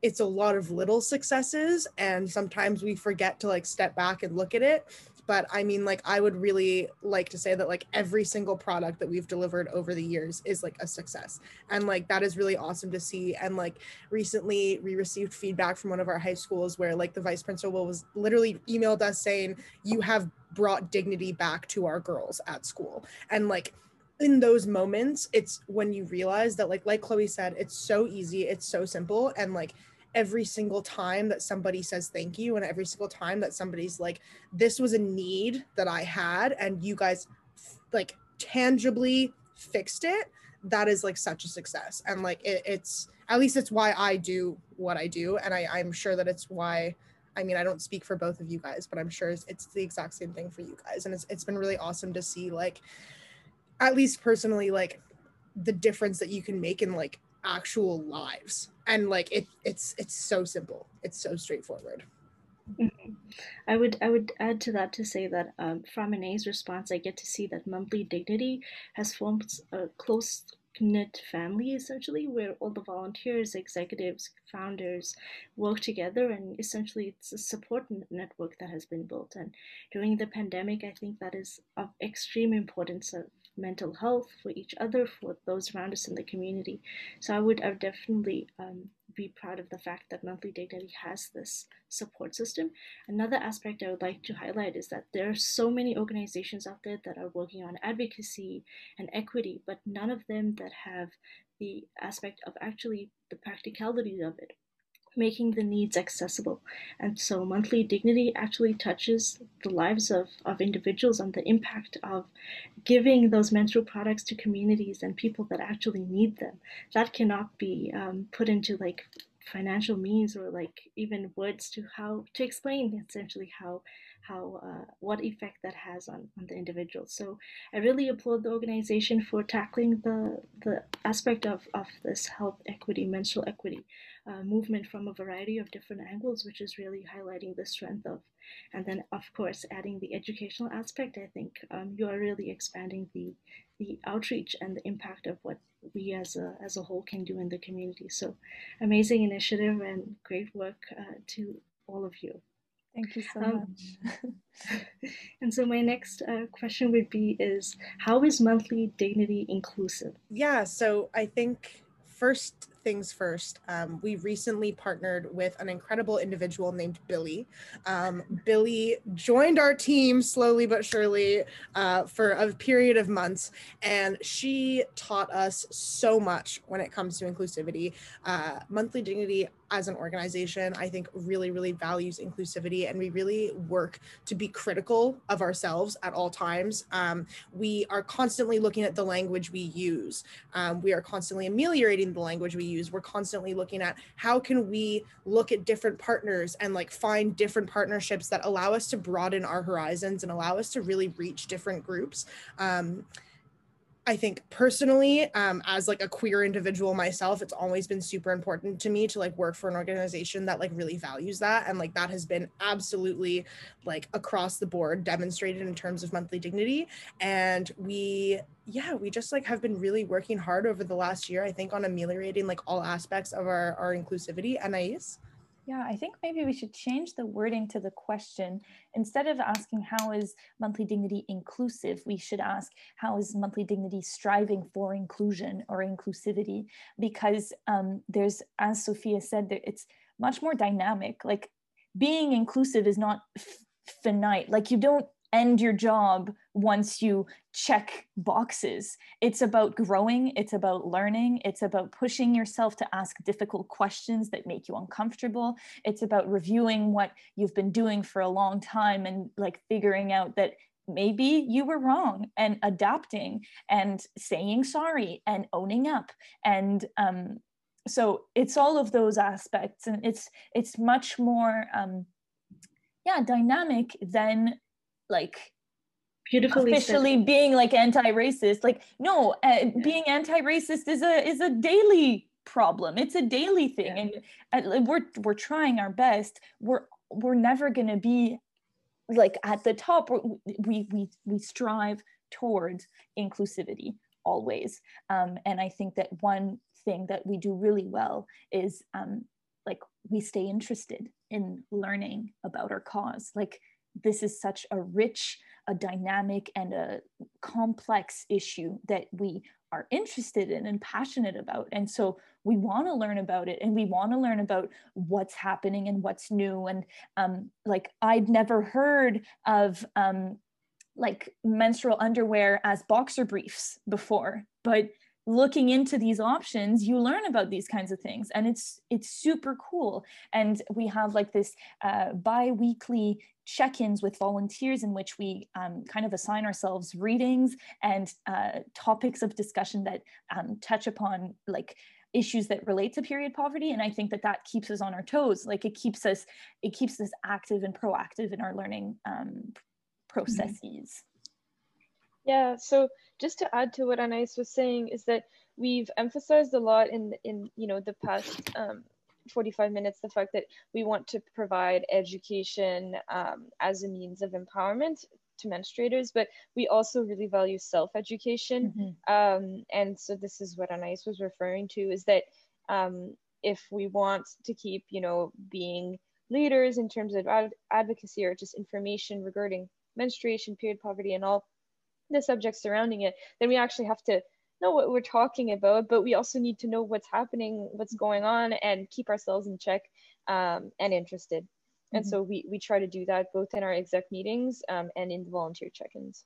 it's a lot of little successes and sometimes we forget to like step back and look at it but i mean like i would really like to say that like every single product that we've delivered over the years is like a success. And like that is really awesome to see. And like recently we received feedback from one of our high schools where like the vice principal was literally emailed us saying you have brought dignity back to our girls at school. And like in those moments it's when you realize that like like chloe said it's so easy it's so simple. And like every single time that somebody says thank you and every single time that somebody's like this was a need that i had and you guys like tangibly fixed it that is like such a success. And like it, it's at least it's why i do what i do and I, i'm sure that it's why i mean i don't speak for both of you guys but i'm sure it's, it's the exact same thing for you guys and it's, it's been really awesome to see like at least personally like the difference that you can make in like actual lives and like it it's it's so simple it's so straightforward mm-hmm. I would I would add to that to say that um, from Anae's response, I get to see that Monthly Dignity has formed a close knit family essentially, where all the volunteers, executives, founders work together, and essentially it's a support network that has been built. And during the pandemic, I think that is of extreme importance of mental health for each other, for those around us in the community. So I would, I would definitely um, be proud of the fact that Monthly Dignity has this support system. Another aspect I would like to highlight is that there are so many organizations out there that are working on advocacy and equity, but none of them that have the aspect of actually the practicality of it making the needs accessible. And so monthly dignity actually touches the lives of, of individuals and the impact of giving those menstrual products to communities and people that actually need them. That cannot be um, put into like financial means or like even words to how to explain essentially how how uh, what effect that has on, on the individual. So I really applaud the organization for tackling the the aspect of, of this health equity, menstrual equity uh, movement from a variety of different angles, which is really highlighting the strength of. And then, of course, adding the educational aspect, I think um, you are really expanding the the outreach and the impact of what we as a as a whole can do in the community. So, amazing initiative and great work uh, to all of you. Thank you so um, much. and so my next uh, question would be is how is monthly dignity inclusive? Yeah, so I think first things first, um, we recently partnered with an incredible individual named Billy. Um, Billy joined our team slowly but surely uh, for a period of months, and she taught us so much when it comes to inclusivity. Uh, Monthly Dignity as an organization, I think really, really values inclusivity and we really work to be critical of ourselves at all times. Um, we are constantly looking at the language we use. Um, we are constantly ameliorating the language we use. We're constantly looking at how can we look at different partners and like find different partnerships that allow us to broaden our horizons and allow us to really reach different groups. Um, I think personally, um, as like a queer individual myself, it's always been super important to me to like work for an organization that like really values that. And like that has been absolutely like across the board demonstrated in terms of monthly dignity. And we, yeah, we just like have been really working hard over the last year, I think, on ameliorating like all aspects of our, our inclusivity. Anais? Yeah, I think maybe we should change the wording to the question. Instead of asking how is monthly dignity inclusive, we should ask how is monthly dignity striving for inclusion or inclusivity? Because um, there's, as Sophia said, it's much more dynamic. Like being inclusive is not finite. Like you don't end your job once you check boxes. It's about growing, it's about learning, it's about pushing yourself to ask difficult questions that make you uncomfortable. It's about reviewing what you've been doing for a long time and like figuring out that maybe you were wrong and adapting and saying sorry and owning up and um, so it's all of those aspects and it's it's much more um, yeah dynamic than like beautifully officially said. being like anti-racist. Like no uh, yeah. being anti-racist is a is a daily problem. It's a daily thing. Yeah. and uh, we're we're trying our best. We're we're never going to be like at the top. We we we strive towards inclusivity always. Um, and i think that one thing that we do really well is um, like we stay interested in learning about our cause. Like this is such a rich a dynamic and a complex issue that we are interested in and passionate about. And so we want to learn about it and we want to learn about what's happening and what's new. And um, like i'd never heard of um, like menstrual underwear as boxer briefs before but looking into these options you learn about these kinds of things and it's it's super cool and we have like this uh, bi-weekly check-ins with volunteers in which we um, kind of assign ourselves readings and uh, topics of discussion that um, touch upon like issues that relate to period poverty and i think that that keeps us on our toes like it keeps us it keeps us active and proactive in our learning um, mm-hmm. processes mm-hmm. Yeah, so just to add to what Anais was saying is that we've emphasized a lot in in you know the past um, 45 minutes the fact that we want to provide education um, as a means of empowerment to menstruators, but we also really value self-education. Mm-hmm. Um, and so this is what Anais was referring to is that um, if we want to keep, you know, being leaders in terms of ad- advocacy or just information regarding menstruation, period poverty, and all the subject surrounding it, then we actually have to know what we're talking about, but we also need to know what's happening, what's going on, and keep ourselves in check um, and interested. Mm-hmm. And so we, we try to do that both in our exec meetings um, and in the volunteer check-ins.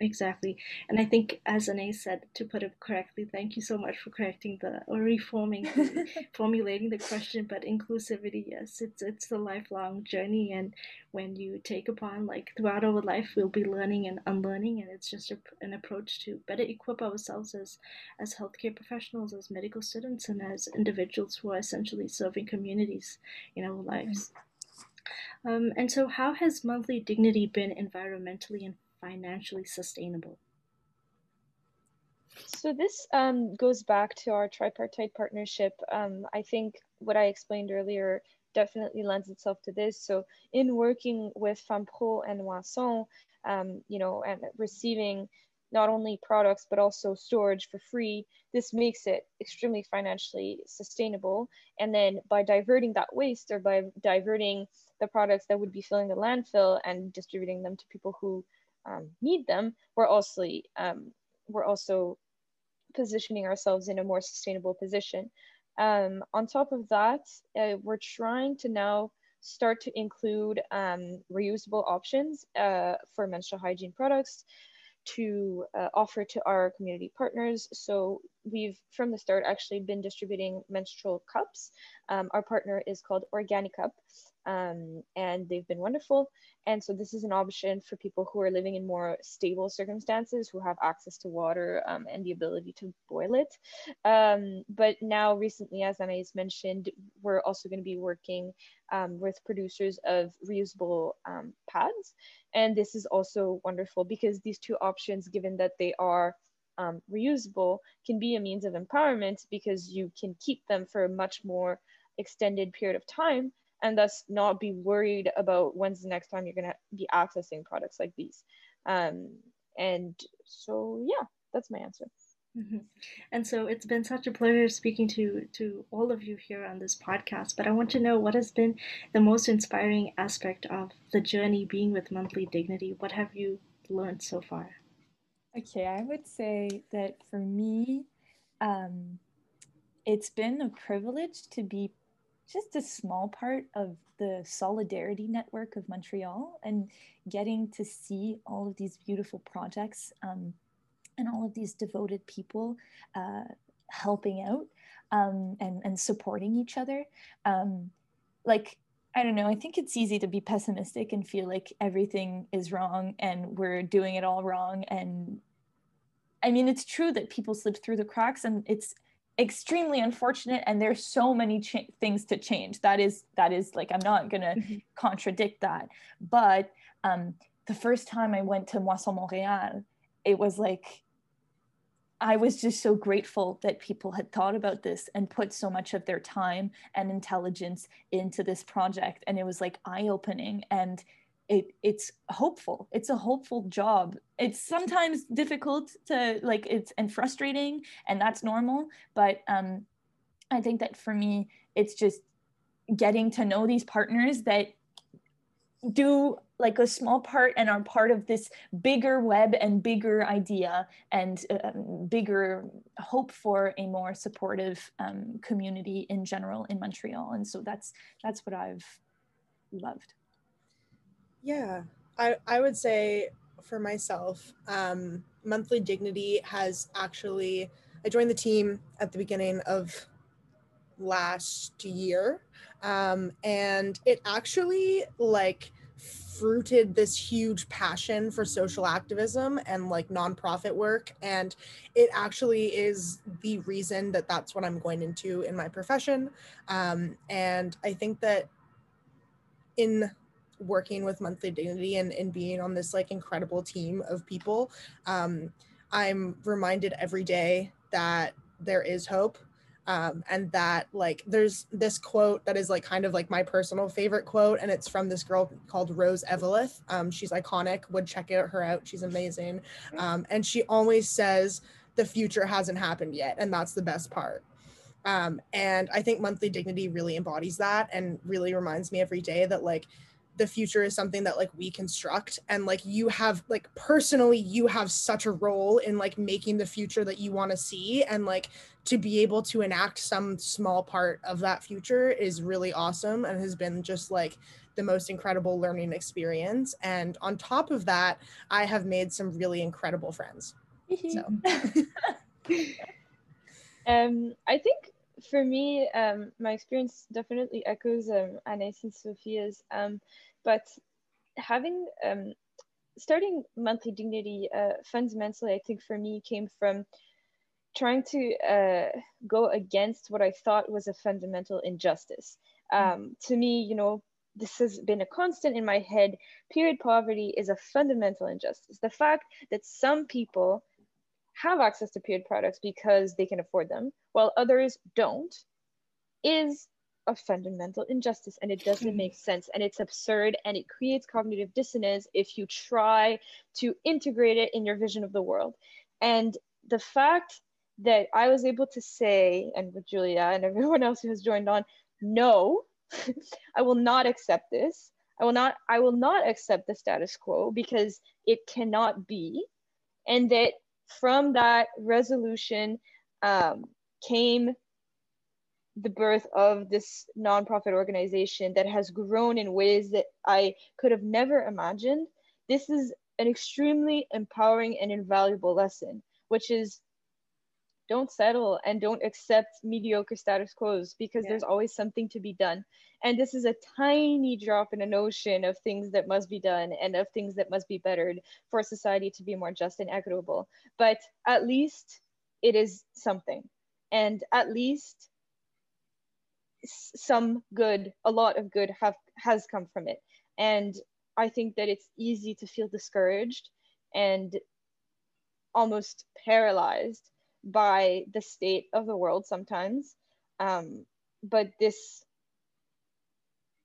Exactly. And I think, as Anais said, to put it correctly, thank you so much for correcting the or reforming, formulating the question. But inclusivity, yes, it's it's a lifelong journey, and when you take upon like throughout our life, we'll be learning and unlearning, and it's just a, an approach to better equip ourselves as as healthcare professionals, as medical students, and as individuals who are essentially serving communities in our lives. Um, and so, how has monthly dignity been environmentally and financially sustainable? So this um, goes back to our tripartite partnership. Um, I think what I explained earlier definitely lends itself to this. So in working with FemPro and Moisson, um, you know, and receiving not only products but also storage for free, this makes it extremely financially sustainable. And then by diverting that waste or by diverting the products that would be filling the landfill and distributing them to people who um, need them, we're also um, we're also positioning ourselves in a more sustainable position. Um, on top of that, uh, we're trying to now start to include um, reusable options uh, for menstrual hygiene products to uh, offer to our community partners. So we've from the start actually been distributing menstrual cups. Um, our partner is called Organicup, um, and they've been wonderful. And so this is an option for people who are living in more stable circumstances, who have access to water um, and the ability to boil it. Um, but now recently, as Anais mentioned, we're also going to be working um, with producers of reusable um, pads. And this is also wonderful because these two options, given that they are um, reusable, can be a means of empowerment because you can keep them for a much more extended period of time and thus not be worried about when's the next time you're going to be accessing products like these. Um, and so, yeah, that's my answer. Mm-hmm. And so it's been such a pleasure speaking to to all of you here on this podcast. But I want to know what has been the most inspiring aspect of the journey being with Monthly Dignity. What have you learned so far? Okay, I would say that for me, um, it's been a privilege to be just a small part of the solidarity network of Montreal and getting to see all of these beautiful projects um, and all of these devoted people uh, helping out um, and, and supporting each other. Um, like, I don't know, I think it's easy to be pessimistic and feel like everything is wrong and we're doing it all wrong. And I mean, it's true that people slip through the cracks and it's extremely unfortunate and there's so many cha- things to change that is that is like i'm not gonna mm-hmm. contradict that but um the first time i went to moisson montréal it was like i was just so grateful that people had thought about this and put so much of their time and intelligence into this project and it was like eye-opening and it it's hopeful. It's a hopeful job. It's sometimes difficult to like it's and frustrating and that's normal but um i think that for me it's just getting to know these partners that do like a small part and are part of this bigger web and bigger idea and um, bigger hope for a more supportive um, community in general in Montreal. And so that's that's what I've loved. Yeah, I, I would say for myself, um, Monthly Dignity has actually, I joined the team at the beginning of last year. Um, and it actually like fruited this huge passion for social activism and like nonprofit work and it actually is the reason that that's what i'm going into in my profession. Um, and i think that in working with monthly dignity and, and being on this like incredible team of people um, i'm reminded every day that there is hope um, and that like there's this quote that is like kind of like my personal favorite quote and it's from this girl called rose eveleth. Um, she's iconic. Would check it, her out. She's amazing. Um, and she always says the future hasn't happened yet and that's the best part. Um, and i think monthly dignity really embodies that and really reminds me every day that like the future is something that like we construct. And like you have like personally you have such a role in like making the future that you want to see. And like to be able to enact some small part of that future is really awesome and has been just like the most incredible learning experience. And on top of that i have made some really incredible friends. So. Um i think for me, um, my experience definitely echoes um, Anais and Sophia's, um, but having um, starting monthly dignity uh, fundamentally, I think for me came from trying to uh, go against what I thought was a fundamental injustice. Um, to me, you know, this has been a constant in my head. Period poverty is a fundamental injustice. The fact that some people have access to period products because they can afford them, while others don't, is a fundamental injustice and it doesn't make sense and it's absurd and it creates cognitive dissonance if you try to integrate it in your vision of the world. And the fact that I was able to say, and with Julia and everyone else who has joined on, no, I will not accept this. I will not I will not accept the status quo because it cannot be. And that from that resolution um, came the birth of this nonprofit organization that has grown in ways that I could have never imagined. This is an extremely empowering and invaluable lesson, which is don't settle and don't accept mediocre status quos because yeah. there's always something to be done. And this is a tiny drop in an ocean of things that must be done and of things that must be bettered for society to be more just and equitable. But at least it is something. And at least some good, a lot of good have has come from it. And I think that it's easy to feel discouraged and almost paralyzed by the state of the world sometimes. Um, but this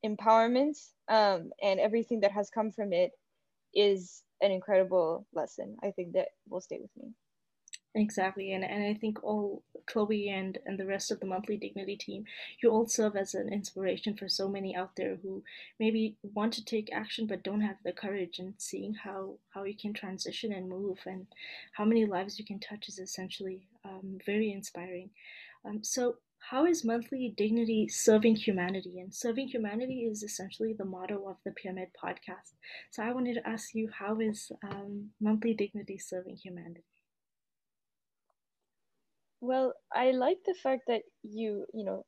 empowerment um, and everything that has come from it is an incredible lesson. I think that will stay with me. Exactly, and, and I think all Chloe and, and the rest of the Monthly Dignity team, you all serve as an inspiration for so many out there who maybe want to take action but don't have the courage. And seeing how how you can transition and move, and how many lives you can touch is essentially um, very inspiring. Um, so, how is Monthly Dignity serving humanity? And serving humanity is essentially the motto of the PeerMed podcast. So, I wanted to ask you, how is um, Monthly Dignity serving humanity? Well, I like the fact that you, you know,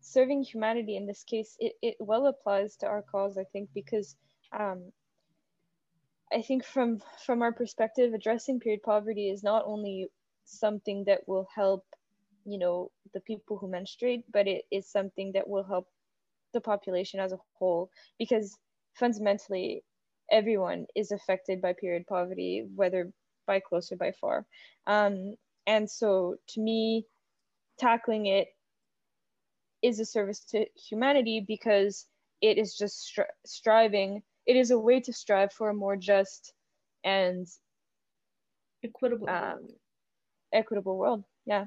serving humanity in this case, it, it well applies to our cause, I think, because um, I think from from our perspective, addressing period poverty is not only something that will help, you know, the people who menstruate, but it is something that will help the population as a whole, because fundamentally, everyone is affected by period poverty, whether by close or by far. Um, and so to me, tackling it is a service to humanity because it is just stri- striving, it is a way to strive for a more just and equitable um, equitable world. Yeah.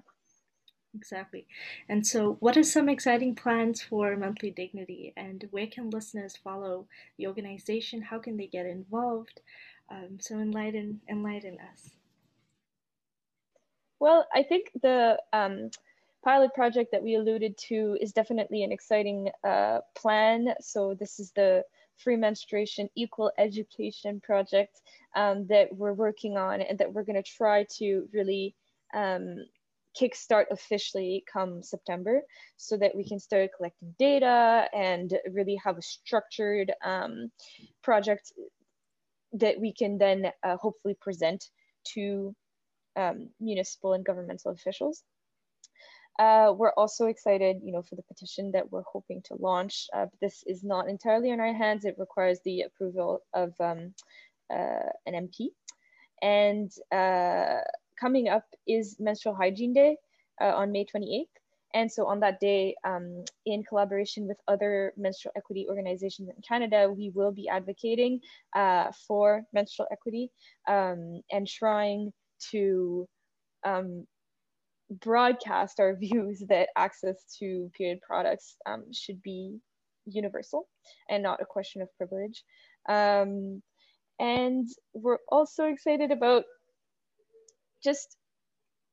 exactly. And so, what are some exciting plans for Monthly Dignity, and where can listeners follow the organization? How can they get involved? Um, so, enlighten enlighten us. Well, I think the um, pilot project that we alluded to is definitely an exciting uh, plan. So this is the free menstruation equal education project um, that we're working on and that we're going to try to really um, kickstart officially come September so that we can start collecting data and really have a structured um, project that we can then uh, hopefully present to um, municipal and governmental officials. Uh, we're also excited, you know, for the petition that we're hoping to launch. Uh, but this is not entirely in our hands. It requires the approval of um, uh, an MP. And uh, coming up is Menstrual Hygiene Day uh, on May 28th. And so on that day, um, in collaboration with other menstrual equity organizations in Canada, we will be advocating uh, for menstrual equity um, and trying to um, broadcast our views that access to period products um, should be universal and not a question of privilege. Um, and we're also excited about just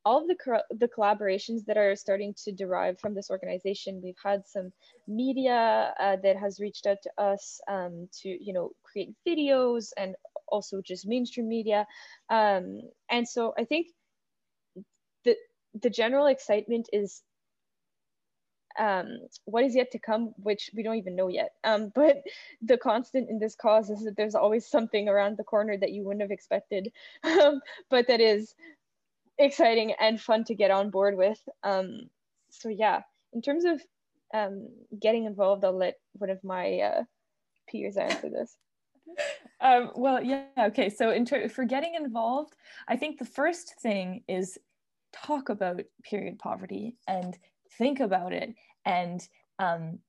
all of the, the collaborations that are starting to derive from this organization. We've had some media uh, that has reached out to us um, to, you know, create videos and also just mainstream media. Um, and so I think the, the general excitement is um, what is yet to come, which we don't even know yet. Um, but the constant in this cause is that there's always something around the corner that you wouldn't have expected, um, but that is exciting and fun to get on board with. Um, so yeah, in terms of um, getting involved, I'll let one of my uh, peers answer this. um, well, yeah, okay. So in ter- for getting involved, I think the first thing is talk about period poverty and think about it and um,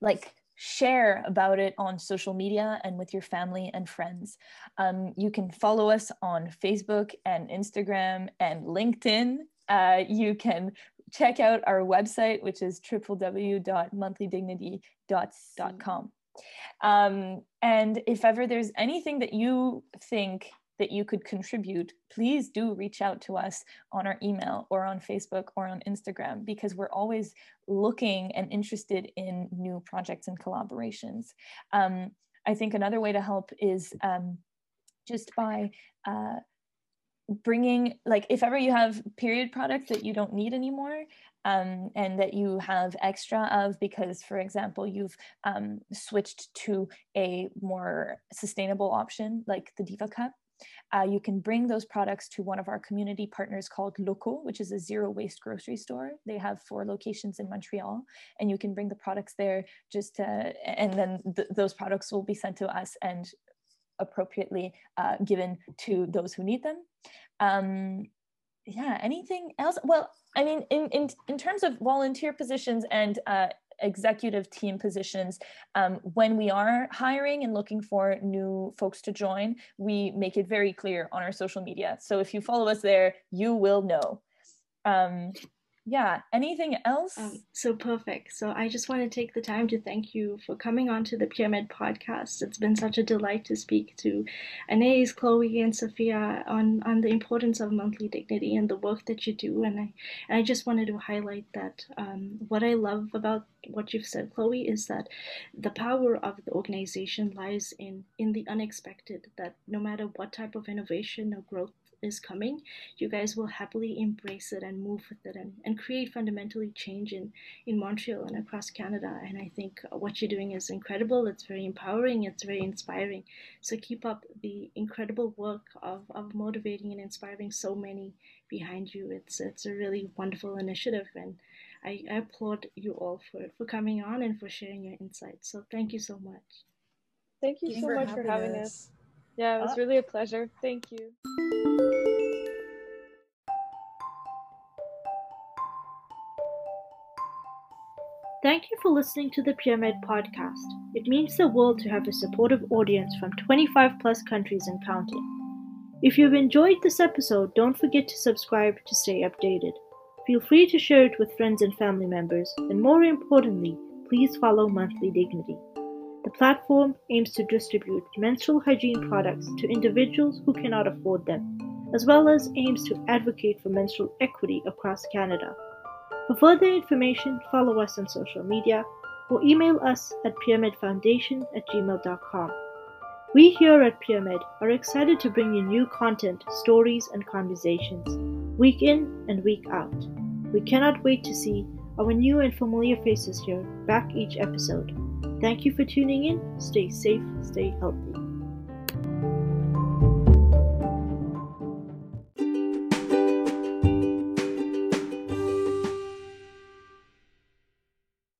like share about it on social media and with your family and friends. Um, you can follow us on Facebook and Instagram and LinkedIn. Uh, you can check out our website, which is www.monthlydignity.com. Um, and if ever there's anything that you think that you could contribute, please do reach out to us on our email or on Facebook or on Instagram because we're always looking and interested in new projects and collaborations. Um, I think another way to help is um, just by uh, bringing, like, if ever you have period products that you don't need anymore, um, and that you have extra of because, for example, you've um, switched to a more sustainable option like the Diva Cup. Uh, you can bring those products to one of our community partners called Loco, which is a zero waste grocery store. They have four locations in Montreal, and you can bring the products there just to, and then th those products will be sent to us and appropriately uh, given to those who need them. Um, yeah, anything else? Well, I mean, in, in, in terms of volunteer positions and uh, executive team positions, um, when we are hiring and looking for new folks to join, we make it very clear on our social media. So if you follow us there, you will know. Um, yeah anything else? um, so perfect. So i just want to take the time to thank you for coming on to the PeerMed podcast. It's been such a delight to speak to anais chloe and sophia on on the importance of monthly dignity and the work that you do. And i and i just wanted to highlight that um, what i love about what you've said chloe is that the power of the organization lies in in the unexpected that no matter what type of innovation or growth is coming, you guys will happily embrace it and move with it and, and create fundamentally change in, in Montreal and across Canada. And I think what you're doing is incredible. It's very empowering. It's very inspiring. So keep up the incredible work of, of motivating and inspiring so many behind you. It's, it's a really wonderful initiative. And I, I applaud you all for, for coming on and for sharing your insights. So thank you so much. Thank you Thanks so for much for having us. us. Yeah, it was really a pleasure. Thank you. Thank you for listening to the PeerMed podcast. It means the world to have a supportive audience from 25 plus countries and counting. If you've enjoyed this episode, don't forget to subscribe to stay updated. Feel free to share it with friends and family members, and more importantly, please follow Monthly Dignity. The platform aims to distribute menstrual hygiene products to individuals who cannot afford them, as well as aims to advocate for menstrual equity across Canada. For further information, follow us on social media or email us at pyramidfoundation at gmail.com. We here at PeerMed are excited to bring you new content, stories, and conversations, week in and week out. We cannot wait to see our new and familiar faces here back each episode. Thank you for tuning in. Stay safe, stay healthy.